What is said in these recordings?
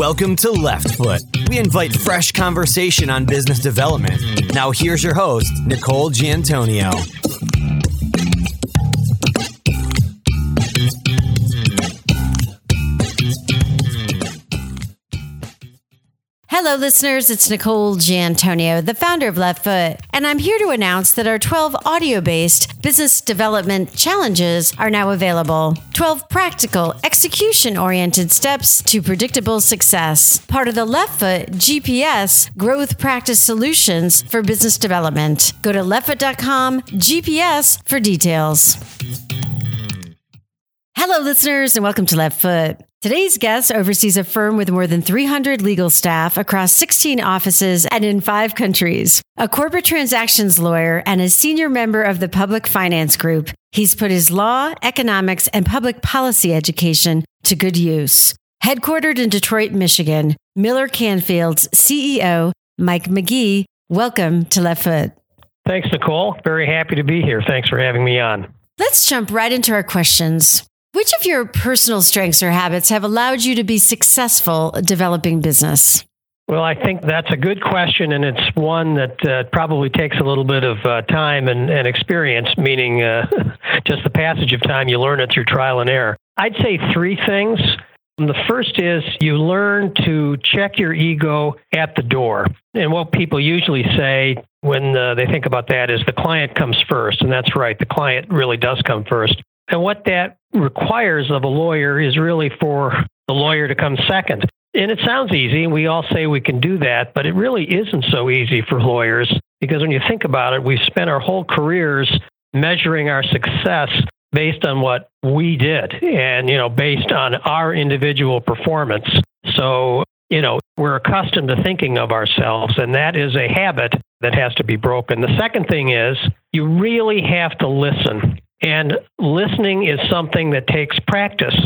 Welcome to Left Foot. We invite fresh conversation on business development. Now, here's your host, Nicole Giantonio. Hello, listeners. It's Nicole Giantonio, the founder of Left Foot, and I'm here to announce that our 12 audio based business development challenges are now available. 12 practical, execution oriented steps to predictable success. Part of the Left Foot GPS Growth Practice Solutions for Business Development. Go to leftfoot.com GPS for details. Hello, listeners, and welcome to Left Foot. Today's guest oversees a firm with more than 300 legal staff across 16 offices and in five countries. A corporate transactions lawyer and a senior member of the Public Finance Group, he's put his law, economics, and public policy education to good use. Headquartered in Detroit, Michigan, Miller Canfield's CEO, Mike McGee, welcome to Left Foot. Thanks, Nicole. Very happy to be here. Thanks for having me on. Let's jump right into our questions. Which of your personal strengths or habits have allowed you to be successful developing business? Well, I think that's a good question, and it's one that uh, probably takes a little bit of uh, time and, and, experience, meaning uh, just the passage of time. You learn it through trial and error. I'd say three things. The first is you learn to check your ego at the door. And what people usually say when uh, they think about that is the client comes first. And that's right, the client really does come first. And what that requires of a lawyer is really for the lawyer to come second. And it sounds easy, and we all say we can do that, but it really isn't so easy for lawyers because when you think about it, we've spent our whole careers measuring our success based on what we did and, you know, based on our individual performance. So, you know, we're accustomed to thinking of ourselves, and that is a habit that has to be broken. The second thing is you really have to listen. And listening is something that takes practice.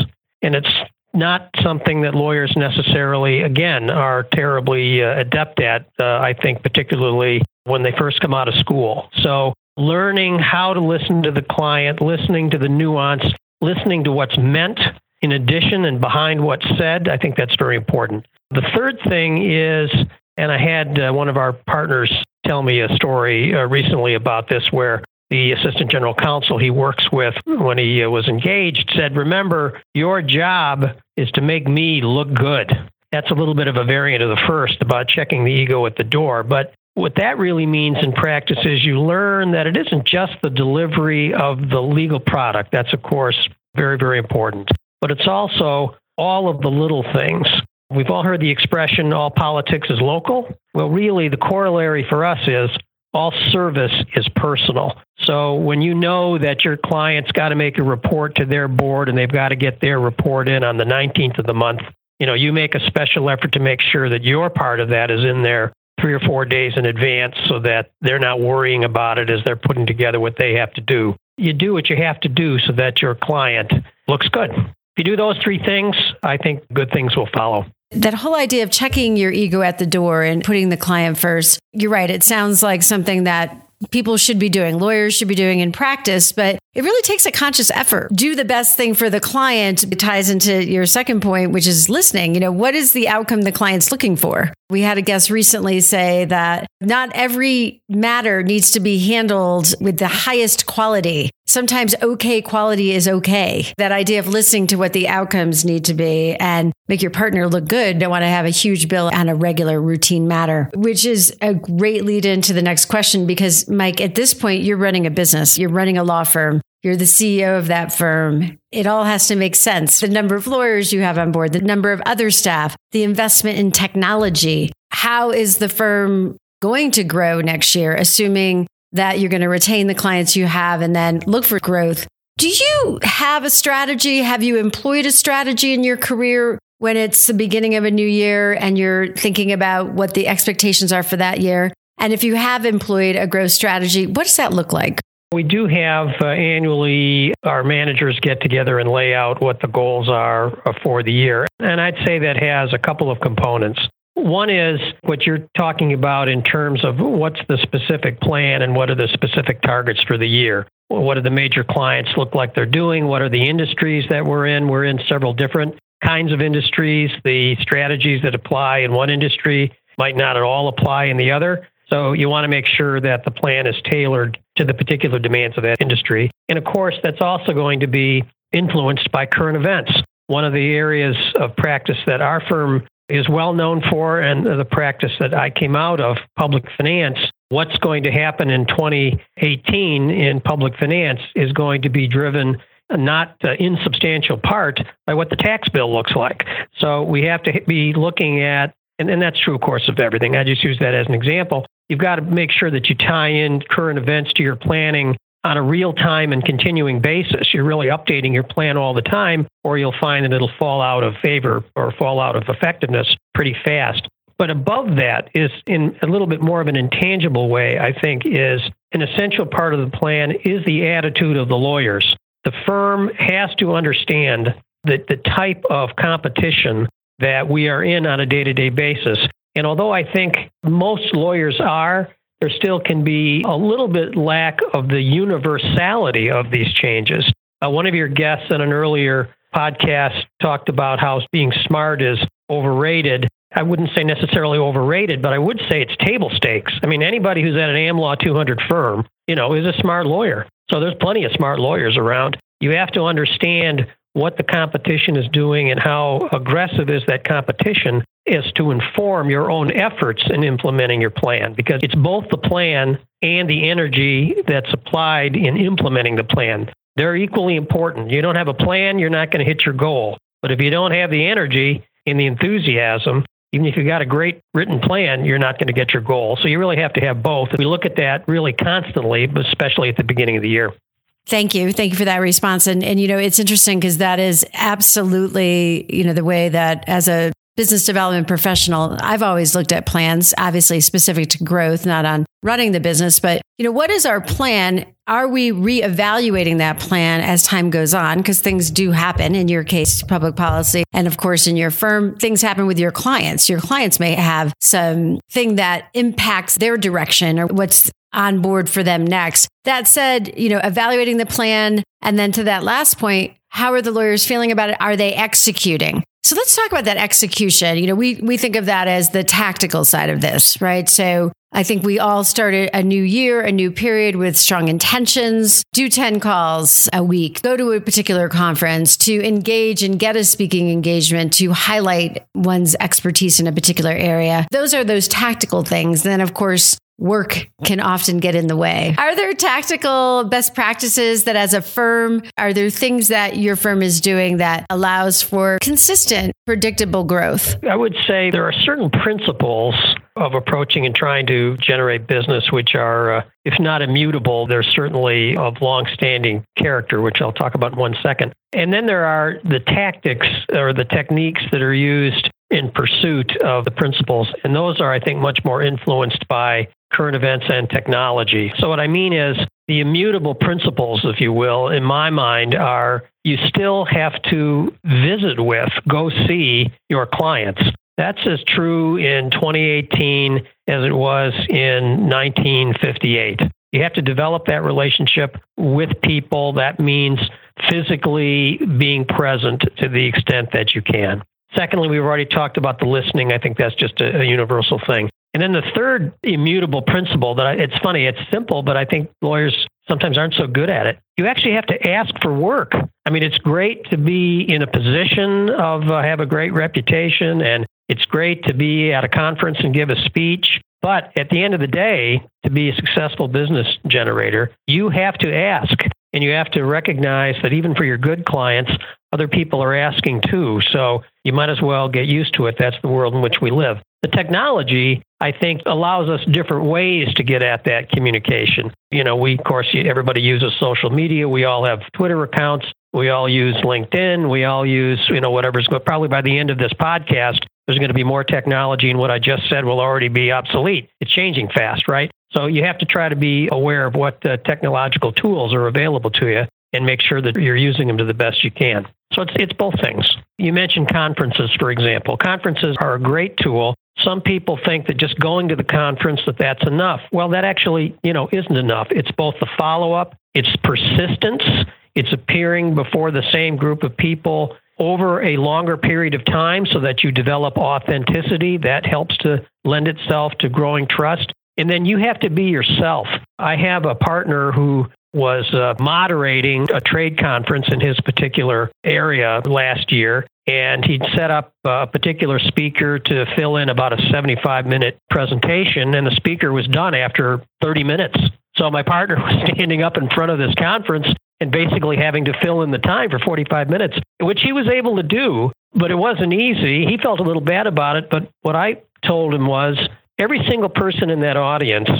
And it's not something that lawyers necessarily, again, are terribly uh, adept at, uh, I think, particularly when they first come out of school. So, learning how to listen to the client, listening to the nuance, listening to what's meant in addition and behind what's said, I think that's very important. The third thing is, and I had uh, one of our partners tell me a story uh, recently about this where the assistant general counsel he works with when he uh, was engaged said, Remember, your job is to make me look good. That's a little bit of a variant of the first about checking the ego at the door. But what that really means in practice is you learn that it isn't just the delivery of the legal product. That's, of course, very, very important. But it's also all of the little things. We've all heard the expression, all politics is local. Well, really, the corollary for us is all service is personal. So when you know that your client's got to make a report to their board and they've got to get their report in on the 19th of the month, you know, you make a special effort to make sure that your part of that is in there three or four days in advance so that they're not worrying about it as they're putting together what they have to do. You do what you have to do so that your client looks good. If you do those three things, I think good things will follow. That whole idea of checking your ego at the door and putting the client first, you're right. It sounds like something that people should be doing, lawyers should be doing in practice, but it really takes a conscious effort. Do the best thing for the client. It ties into your second point, which is listening. You know, what is the outcome the client's looking for? We had a guest recently say that not every matter needs to be handled with the highest quality. Sometimes okay quality is okay. That idea of listening to what the outcomes need to be and make your partner look good. Don't want to have a huge bill on a regular routine matter, which is a great lead into the next question because Mike, at this point, you're running a business, you're running a law firm. You're the CEO of that firm. It all has to make sense. The number of lawyers you have on board, the number of other staff, the investment in technology. How is the firm going to grow next year, assuming that you're going to retain the clients you have and then look for growth? Do you have a strategy? Have you employed a strategy in your career when it's the beginning of a new year and you're thinking about what the expectations are for that year? And if you have employed a growth strategy, what does that look like? We do have uh, annually our managers get together and lay out what the goals are uh, for the year. And I'd say that has a couple of components. One is what you're talking about in terms of what's the specific plan and what are the specific targets for the year. What do the major clients look like they're doing? What are the industries that we're in? We're in several different kinds of industries. The strategies that apply in one industry might not at all apply in the other. So you want to make sure that the plan is tailored to the particular demands of that industry. And of course, that's also going to be influenced by current events. One of the areas of practice that our firm is well known for, and the practice that I came out of, public finance, what's going to happen in 2018 in public finance is going to be driven not uh, in substantial part by what the tax bill looks like. So we have to be looking at, and, and that's true, of course, of everything. I just use that as an example. You've got to make sure that you tie in current events to your planning on a real time and continuing basis. You're really updating your plan all the time, or you'll find that it'll fall out of favor or fall out of effectiveness pretty fast. But above that is in a little bit more of an intangible way, I think, is an essential part of the plan is the attitude of the lawyers. The firm has to understand that the type of competition that we are in on a day to day basis. And although I think most lawyers are, there still can be a little bit lack of the universality of these changes. Uh, one of your guests in an earlier podcast talked about how being smart is overrated. I wouldn't say necessarily overrated, but I would say it's table stakes. I mean, anybody who's at an AmLaw 200 firm, you know, is a smart lawyer. So there's plenty of smart lawyers around. You have to understand what the competition is doing and how aggressive is that competition is to inform your own efforts in implementing your plan because it's both the plan and the energy that's applied in implementing the plan. They're equally important. You don't have a plan, you're not going to hit your goal. But if you don't have the energy and the enthusiasm, even if you've got a great written plan, you're not going to get your goal. So you really have to have both. And we look at that really constantly, especially at the beginning of the year. Thank you. Thank you for that response. And, and you know, it's interesting because that is absolutely, you know, the way that as a business development professional, I've always looked at plans, obviously specific to growth, not on running the business, but you know, what is our plan? Are we reevaluating that plan as time goes on? Because things do happen in your case, public policy. And of course, in your firm, things happen with your clients. Your clients may have some thing that impacts their direction or what's on board for them next. That said, you know, evaluating the plan. And then to that last point, how are the lawyers feeling about it? Are they executing? So let's talk about that execution. You know, we we think of that as the tactical side of this, right? So I think we all started a new year, a new period with strong intentions, do 10 calls a week, go to a particular conference to engage and get a speaking engagement to highlight one's expertise in a particular area. Those are those tactical things. Then, of course, work can often get in the way. Are there tactical best practices that as a firm, are there things that your firm is doing that allows for consistent, predictable growth? I would say there are certain principles of approaching and trying to generate business which are, uh, if not immutable, they're certainly of long-standing character, which I'll talk about in one second. And then there are the tactics or the techniques that are used in pursuit of the principles. And those are, I think, much more influenced by current events and technology. So, what I mean is the immutable principles, if you will, in my mind, are you still have to visit with, go see your clients. That's as true in 2018 as it was in 1958. You have to develop that relationship with people. That means physically being present to the extent that you can. Secondly, we've already talked about the listening. I think that's just a, a universal thing. And then the third immutable principle that I, it's funny, it's simple, but I think lawyers sometimes aren't so good at it. You actually have to ask for work. I mean, it's great to be in a position of uh, have a great reputation, and it's great to be at a conference and give a speech. But at the end of the day, to be a successful business generator, you have to ask and you have to recognize that even for your good clients, other people are asking too. So you might as well get used to it. That's the world in which we live. The technology, I think, allows us different ways to get at that communication. You know, we, of course, everybody uses social media. We all have Twitter accounts. We all use LinkedIn. We all use, you know, whatever's going. Probably by the end of this podcast, there's going to be more technology, and what I just said will already be obsolete. It's changing fast, right? So you have to try to be aware of what uh, technological tools are available to you and make sure that you're using them to the best you can. So it's, it's both things. You mentioned conferences, for example. Conferences are a great tool. Some people think that just going to the conference that that's enough. Well, that actually, you know, isn't enough. It's both the follow-up, it's persistence, it's appearing before the same group of people over a longer period of time so that you develop authenticity. That helps to lend itself to growing trust. And then you have to be yourself. I have a partner who was uh, moderating a trade conference in his particular area last year. And he'd set up a particular speaker to fill in about a 75 minute presentation, and the speaker was done after 30 minutes. So my partner was standing up in front of this conference and basically having to fill in the time for 45 minutes, which he was able to do, but it wasn't easy. He felt a little bad about it, but what I told him was every single person in that audience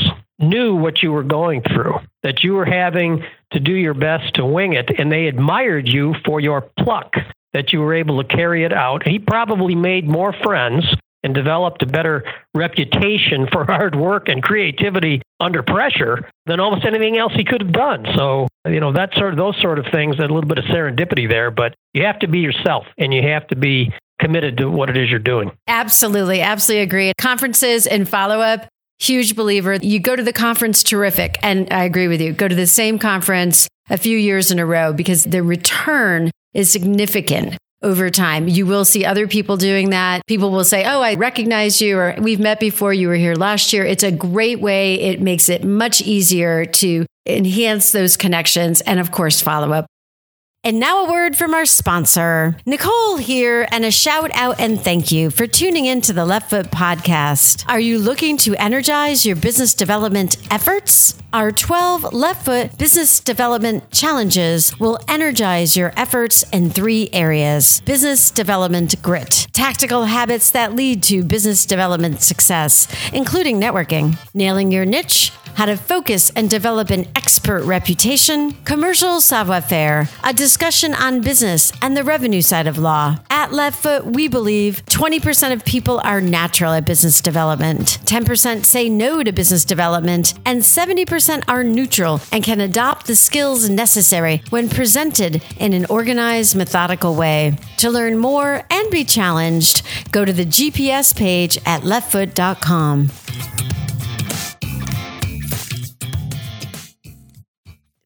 knew what you were going through, that you were having to do your best to wing it, and they admired you for your pluck, that you were able to carry it out. He probably made more friends and developed a better reputation for hard work and creativity under pressure than almost anything else he could have done. So, you know, that sort of those sort of things, a little bit of serendipity there, but you have to be yourself and you have to be committed to what it is you're doing. Absolutely, absolutely agree. Conferences and follow-up huge believer. You go to the conference, terrific. And I agree with you. Go to the same conference a few years in a row because the return is significant over time. You will see other people doing that. People will say, Oh, I recognize you, or we've met before. You were here last year. It's a great way. It makes it much easier to enhance those connections and, of course, follow up and now a word from our sponsor. Nicole here, and a shout out and thank you for tuning in to the Left Foot podcast. Are you looking to energize your business development efforts? Our 12 Left Foot Business Development Challenges will energize your efforts in three areas business development grit, tactical habits that lead to business development success, including networking, nailing your niche how to focus and develop an expert reputation, commercial savoir faire, a discussion on business and the revenue side of law. At Left Foot, we believe 20% of people are natural at business development, 10% say no to business development, and 70% are neutral and can adopt the skills necessary when presented in an organized, methodical way. To learn more and be challenged, go to the GPS page at leftfoot.com.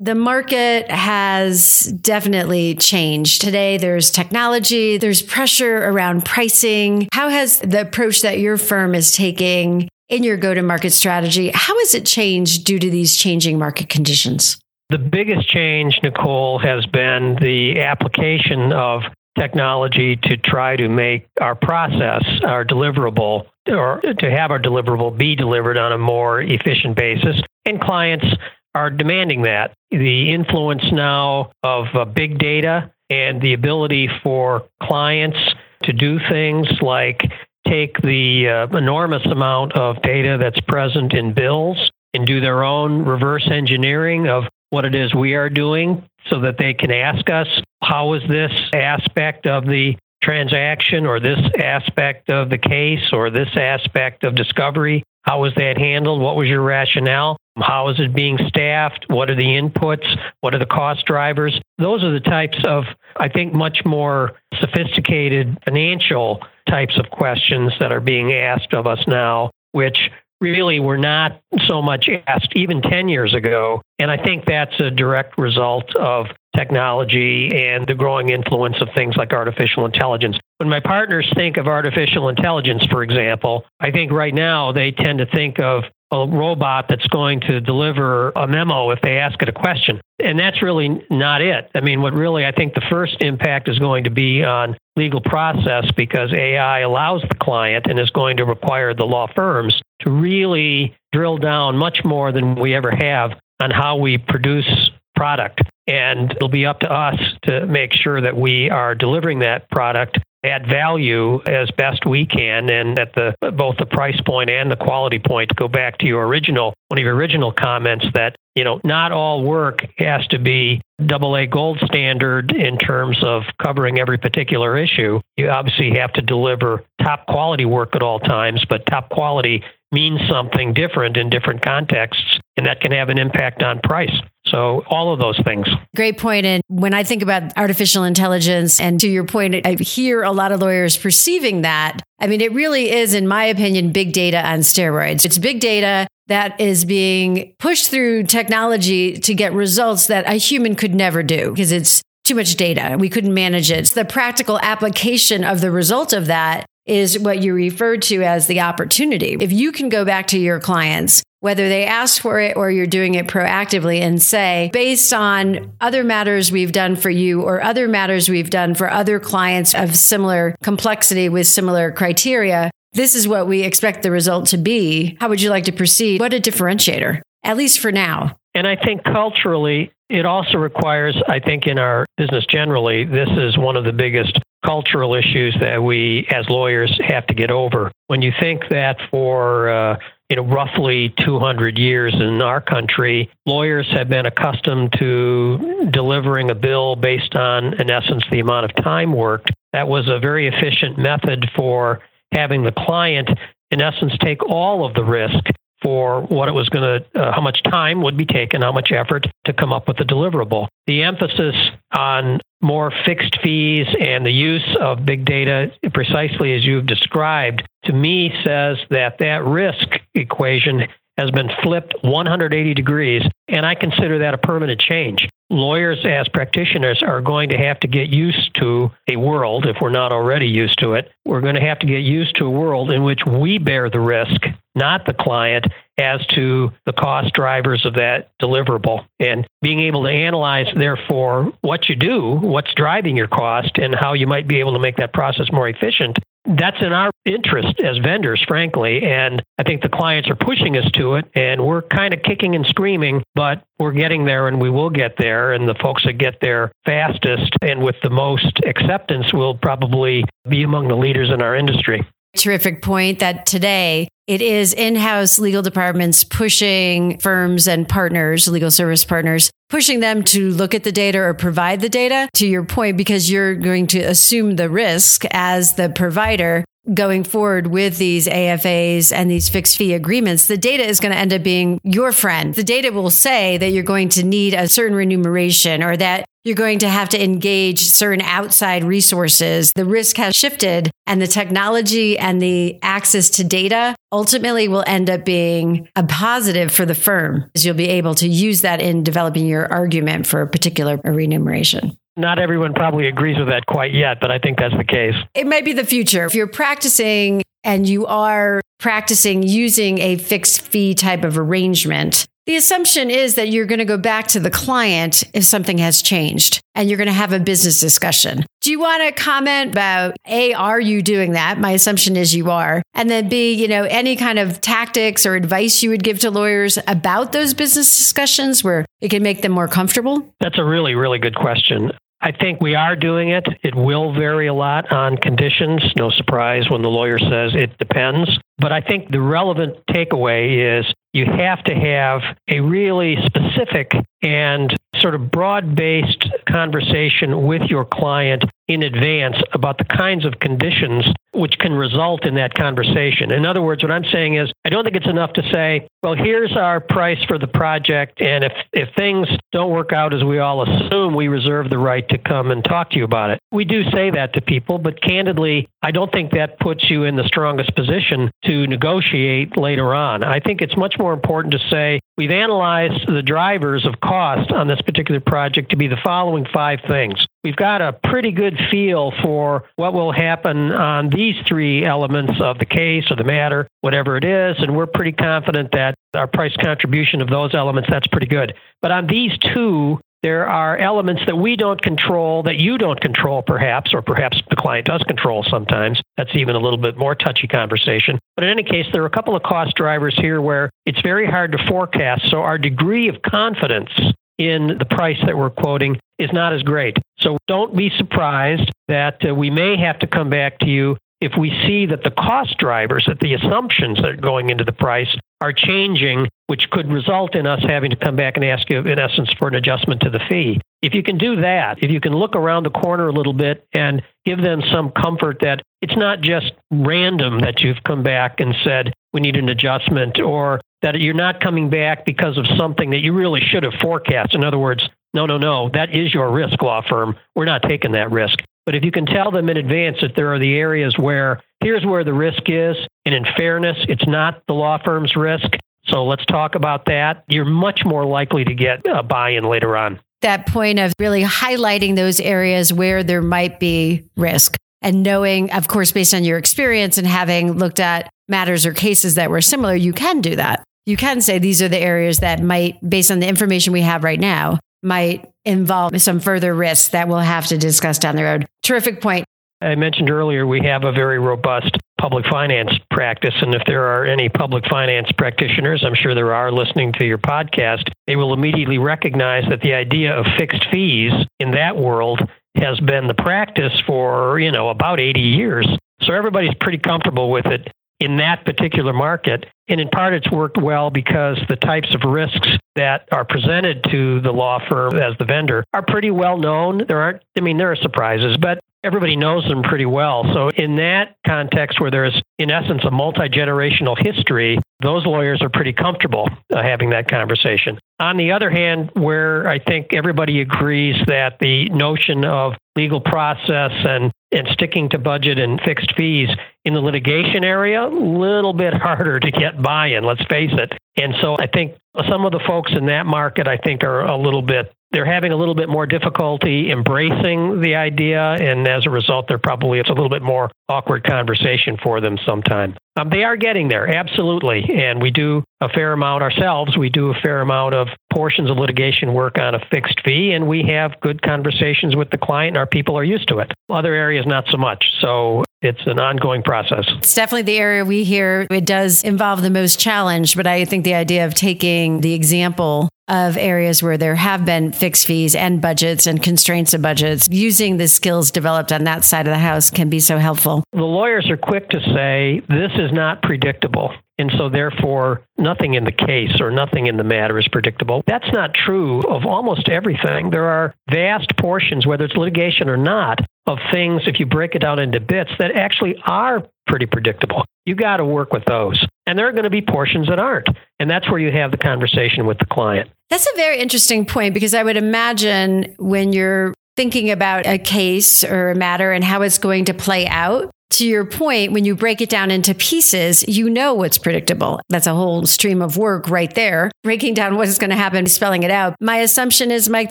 The market has definitely changed. Today, there's technology, there's pressure around pricing. How has the approach that your firm is taking in your go to market strategy, how has it changed due to these changing market conditions? The biggest change, Nicole, has been the application of technology to try to make our process, our deliverable, or to have our deliverable be delivered on a more efficient basis. And clients are demanding that. The influence now of uh, big data and the ability for clients to do things like take the uh, enormous amount of data that's present in bills and do their own reverse engineering of what it is we are doing so that they can ask us, how is this aspect of the transaction or this aspect of the case or this aspect of discovery? How was that handled? What was your rationale? How is it being staffed? What are the inputs? What are the cost drivers? Those are the types of, I think, much more sophisticated financial types of questions that are being asked of us now, which really were not so much asked even 10 years ago. And I think that's a direct result of technology and the growing influence of things like artificial intelligence. When my partners think of artificial intelligence, for example, I think right now they tend to think of a robot that's going to deliver a memo if they ask it a question. And that's really not it. I mean, what really I think the first impact is going to be on legal process because AI allows the client and is going to require the law firms to really drill down much more than we ever have on how we produce product. And it'll be up to us to make sure that we are delivering that product add value as best we can and at the both the price point and the quality point. Go back to your original one of your original comments that you know not all work has to be double A gold standard in terms of covering every particular issue. You obviously have to deliver top quality work at all times but top quality means something different in different contexts and that can have an impact on price so, all of those things. Great point. And when I think about artificial intelligence, and to your point, I hear a lot of lawyers perceiving that. I mean, it really is, in my opinion, big data on steroids. It's big data that is being pushed through technology to get results that a human could never do because it's too much data. We couldn't manage it. So the practical application of the result of that is what you referred to as the opportunity. If you can go back to your clients, whether they ask for it or you're doing it proactively and say, based on other matters we've done for you or other matters we've done for other clients of similar complexity with similar criteria, this is what we expect the result to be. How would you like to proceed? What a differentiator, at least for now. And I think culturally, it also requires, I think, in our business generally, this is one of the biggest cultural issues that we as lawyers have to get over. When you think that for uh, you know roughly 200 years in our country, lawyers have been accustomed to delivering a bill based on, in essence, the amount of time worked. That was a very efficient method for having the client, in essence, take all of the risk for what it was going to, uh, how much time would be taken, how much effort to come up with a deliverable. The emphasis on more fixed fees and the use of big data, precisely as you've described, to me says that that risk equation has been flipped 180 degrees, and I consider that a permanent change. Lawyers, as practitioners, are going to have to get used to a world, if we're not already used to it, we're going to have to get used to a world in which we bear the risk, not the client, as to the cost drivers of that deliverable. And being able to analyze, therefore, what you do, what's driving your cost, and how you might be able to make that process more efficient that's in our interest as vendors, frankly. And I think the clients are pushing us to it, and we're kind of kicking and screaming, but we're getting there and we will get there. And the folks that get there fastest and with the most acceptance will probably be among the leaders in our industry. Terrific point that today it is in house legal departments pushing firms and partners, legal service partners, pushing them to look at the data or provide the data. To your point, because you're going to assume the risk as the provider going forward with these AFAs and these fixed fee agreements, the data is going to end up being your friend. The data will say that you're going to need a certain remuneration or that you're going to have to engage certain outside resources. The risk has shifted and the technology and the access to data ultimately will end up being a positive for the firm as you'll be able to use that in developing your argument for a particular remuneration. Not everyone probably agrees with that quite yet, but I think that's the case. It might be the future. If you're practicing and you are practicing using a fixed fee type of arrangement, the assumption is that you're going to go back to the client if something has changed and you're going to have a business discussion. Do you want to comment about A, are you doing that? My assumption is you are. And then B, you know, any kind of tactics or advice you would give to lawyers about those business discussions where it can make them more comfortable? That's a really, really good question. I think we are doing it. It will vary a lot on conditions. No surprise when the lawyer says it depends. But I think the relevant takeaway is you have to have a really specific and sort of broad based conversation with your client in advance about the kinds of conditions which can result in that conversation. In other words, what I'm saying is, I don't think it's enough to say, well, here's our price for the project, and if, if things don't work out as we all assume, we reserve the right to come and talk to you about it. We do say that to people, but candidly, I don't think that puts you in the strongest position to negotiate later on. I think it's much more important to say, we've analyzed the drivers of cost on this particular project to be the following five things. We've got a pretty good feel for what will happen on these three elements of the case or the matter, whatever it is, and we're pretty confident that our price contribution of those elements, that's pretty good. But on these two, there are elements that we don't control, that you don't control, perhaps, or perhaps the client does control sometimes. That's even a little bit more touchy conversation. But in any case, there are a couple of cost drivers here where it's very hard to forecast. So our degree of confidence in the price that we're quoting is not as great. So don't be surprised that uh, we may have to come back to you if we see that the cost drivers, that the assumptions that are going into the price are changing, which could result in us having to come back and ask you, in essence, for an adjustment to the fee. If you can do that, if you can look around the corner a little bit and give them some comfort that it's not just random that you've come back and said, we need an adjustment, or that you're not coming back because of something that you really should have forecast. In other words, no, no, no, that is your risk, law firm. We're not taking that risk. But if you can tell them in advance that there are the areas where here's where the risk is, and in fairness, it's not the law firm's risk. So let's talk about that. You're much more likely to get a buy in later on. that point of really highlighting those areas where there might be risk and knowing, of course, based on your experience and having looked at matters or cases that were similar, you can do that. You can say these are the areas that might, based on the information we have right now, might involve some further risks that we'll have to discuss down the road. Terrific point. I mentioned earlier we have a very robust public finance practice. And if there are any public finance practitioners, I'm sure there are listening to your podcast, they will immediately recognize that the idea of fixed fees in that world has been the practice for, you know, about 80 years. So everybody's pretty comfortable with it in that particular market. And in part, it's worked well because the types of risks that are presented to the law firm as the vendor are pretty well known. There aren't, I mean, there are surprises, but everybody knows them pretty well. So, in that context, where there's, in essence, a multi generational history, those lawyers are pretty comfortable uh, having that conversation. On the other hand, where I think everybody agrees that the notion of legal process and, and sticking to budget and fixed fees in the litigation area, a little bit harder to get buy in, let's face it. And so I think some of the folks in that market, I think, are a little bit they're having a little bit more difficulty embracing the idea, and as a result, they're probably it's a little bit more awkward conversation for them sometimes. Um, they are getting there, absolutely, and we do a fair amount ourselves. We do a fair amount of portions of litigation work on a fixed fee, and we have good conversations with the client, and our people are used to it. Other areas, not so much. So it's an ongoing process. It's definitely the area we hear it does involve the most challenge, but I think the idea of taking the example of areas where there have been fixed fees and budgets and constraints of budgets, using the skills developed on that side of the house can be so helpful. The lawyers are quick to say this is not predictable. And so, therefore, nothing in the case or nothing in the matter is predictable. That's not true of almost everything. There are vast portions, whether it's litigation or not, of things, if you break it down into bits, that actually are pretty predictable. You got to work with those. And there are going to be portions that aren't. And that's where you have the conversation with the client. That's a very interesting point because I would imagine when you're thinking about a case or a matter and how it's going to play out, to your point, when you break it down into pieces, you know what's predictable. That's a whole stream of work right there, breaking down what is going to happen, spelling it out. My assumption is, Mike,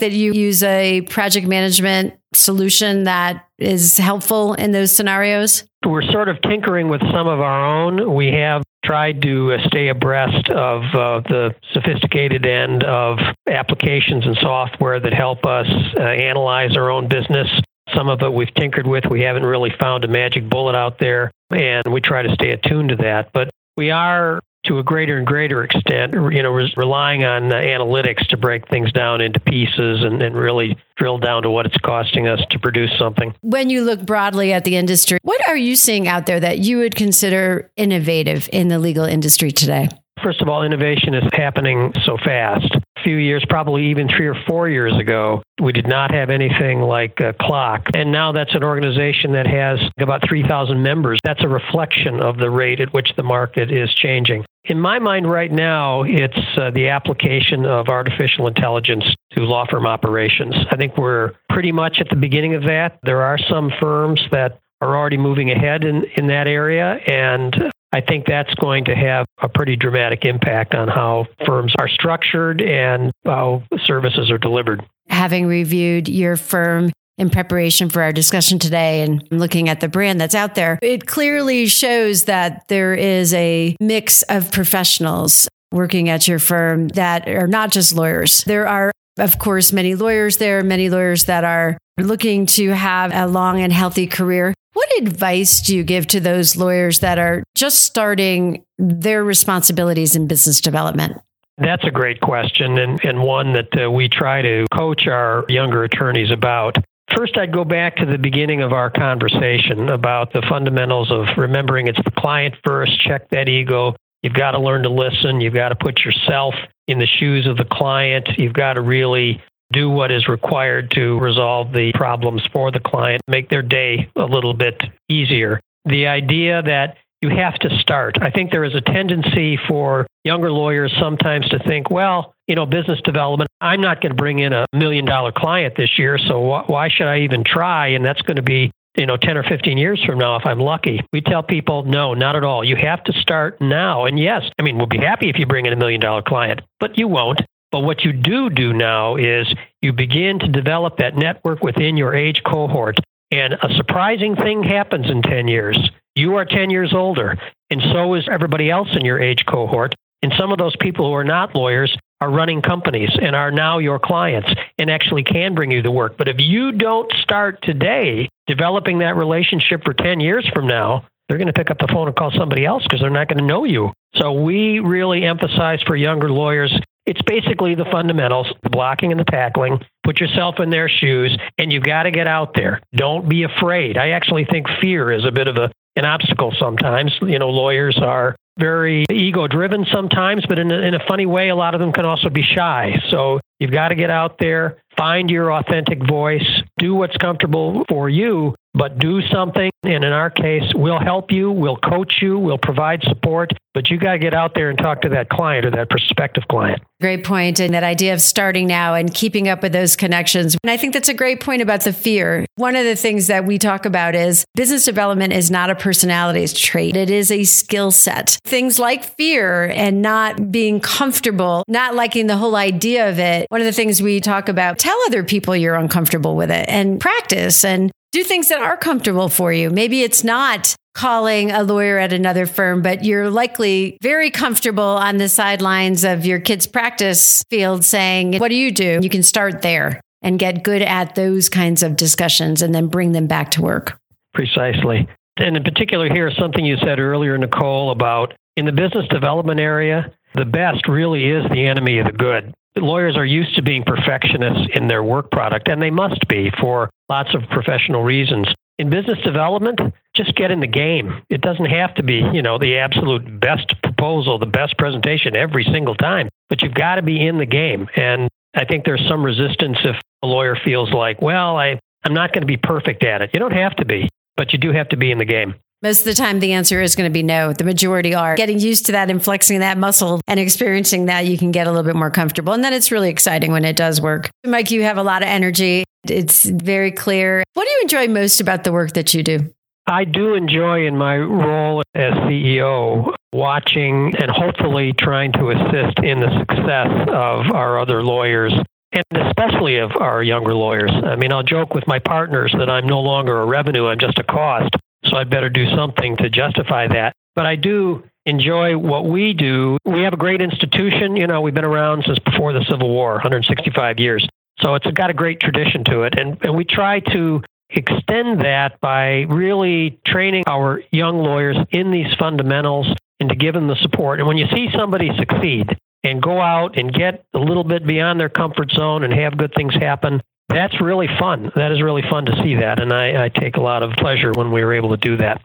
that you use a project management solution that is helpful in those scenarios. We're sort of tinkering with some of our own. We have tried to uh, stay abreast of uh, the sophisticated end of applications and software that help us uh, analyze our own business some of it we've tinkered with. We haven't really found a magic bullet out there, and we try to stay attuned to that. But we are to a greater and greater extent, you know, relying on analytics to break things down into pieces and, and really drill down to what it's costing us to produce something. When you look broadly at the industry, what are you seeing out there that you would consider innovative in the legal industry today? First of all, innovation is happening so fast. A few years, probably even three or four years ago, we did not have anything like a CLOC. And now that's an organization that has about 3,000 members. That's a reflection of the rate at which the market is changing. In my mind, right now, it's uh, the application of artificial intelligence to law firm operations. I think we're pretty much at the beginning of that. There are some firms that are already moving ahead in, in that area, and I think that's going to have a pretty dramatic impact on how firms are structured and how services are delivered. Having reviewed your firm in preparation for our discussion today and looking at the brand that's out there, it clearly shows that there is a mix of professionals working at your firm that are not just lawyers. There are, of course, many lawyers there, many lawyers that are looking to have a long and healthy career. What advice do you give to those lawyers that are just starting their responsibilities in business development? That's a great question, and, and one that uh, we try to coach our younger attorneys about. First, I'd go back to the beginning of our conversation about the fundamentals of remembering it's the client first, check that ego. You've got to learn to listen. You've got to put yourself in the shoes of the client. You've got to really do what is required to resolve the problems for the client, make their day a little bit easier. The idea that you have to start. I think there is a tendency for younger lawyers sometimes to think, well, you know, business development, I'm not going to bring in a million dollar client this year, so why should I even try? And that's going to be you know 10 or 15 years from now if i'm lucky we tell people no not at all you have to start now and yes i mean we'll be happy if you bring in a million dollar client but you won't But what you do do now is you begin to develop that network within your age cohort. And a surprising thing happens in 10 years. You are 10 years older, and so is everybody else in your age cohort. And some of those people who are not lawyers are running companies and are now your clients and actually can bring you the work. But if you don't start today developing that relationship for 10 years from now, they're going to pick up the phone and call somebody else because they're not going to know you. So we really emphasize for younger lawyers it's basically the fundamentals, the blocking and the tackling. Put yourself in their shoes, and you've got to get out there. Don't be afraid. I actually think fear is a bit of a, an obstacle sometimes. You know, lawyers are very ego driven sometimes, but in a, in a funny way, a lot of them can also be shy. So you've got to get out there, find your authentic voice, do what's comfortable for you, but do something. And in our case, we'll help you, we'll coach you, we'll provide support, but you got to get out there and talk to that client or that prospective client. Great point. And that idea of starting now and keeping up with those connections. And I think that's a great point about the fear. One of the things that we talk about is business development is not a personality trait, it is a skill set. Things like fear and not being comfortable, not liking the whole idea of it. One of the things we talk about, tell other people you're uncomfortable with it and practice and do things that are comfortable for you. Maybe it's not calling a lawyer at another firm, but you're likely very comfortable on the sidelines of your kids' practice field saying, What do you do? You can start there and get good at those kinds of discussions and then bring them back to work. Precisely. And in particular, here is something you said earlier, Nicole, about in the business development area, the best really is the enemy of the good lawyers are used to being perfectionists in their work product, and they must be for lots of professional reasons. In business development, just get in the game. It doesn't have to be, you know, the absolute best proposal, the best presentation every single time, but you've got to be in the game. And I think there's some resistance if a lawyer feels like, well, I, I'm not going to be perfect at it. You don't have to be, but you do have to be in the game. Most of the time, the answer is going to be no. The majority are. Getting used to that and flexing that muscle and experiencing that, you can get a little bit more comfortable. And then it's really exciting when it does work. Mike, you have a lot of energy. It's very clear. What do you enjoy most about the work that you do? I do enjoy in my role as CEO watching and hopefully trying to assist in the success of our other lawyers and especially of our younger lawyers. I mean, I'll joke with my partners that I'm no longer a revenue, I'm just a cost. So I'd better do something to justify that. But I do enjoy what we do. We have a great institution. You know, we've been around since before the Civil War, 165 years. So it's got a great tradition to it. And, and we try to extend that by really training our young lawyers in these fundamentals and to give them the support. And when you see somebody succeed and go out and get a little bit beyond their comfort zone and have good things happen, that's really fun. That is really fun to see that. And I, I take a lot of pleasure when we were able to do that.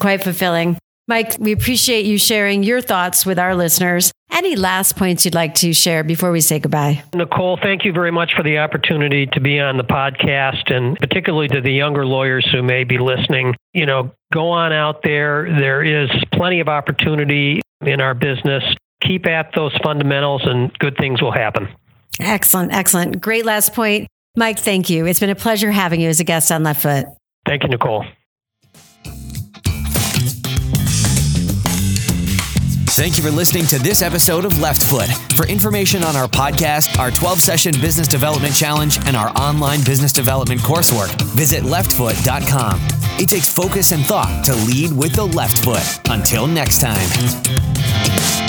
Quite fulfilling. Mike, we appreciate you sharing your thoughts with our listeners. Any last points you'd like to share before we say goodbye? Nicole, thank you very much for the opportunity to be on the podcast and particularly to the younger lawyers who may be listening. You know, go on out there. There is plenty of opportunity in our business. Keep at those fundamentals and good things will happen. Excellent. Excellent. Great last point. Mike, thank you. It's been a pleasure having you as a guest on Left Foot. Thank you, Nicole. Thank you for listening to this episode of Left Foot. For information on our podcast, our 12 session business development challenge, and our online business development coursework, visit leftfoot.com. It takes focus and thought to lead with the left foot. Until next time.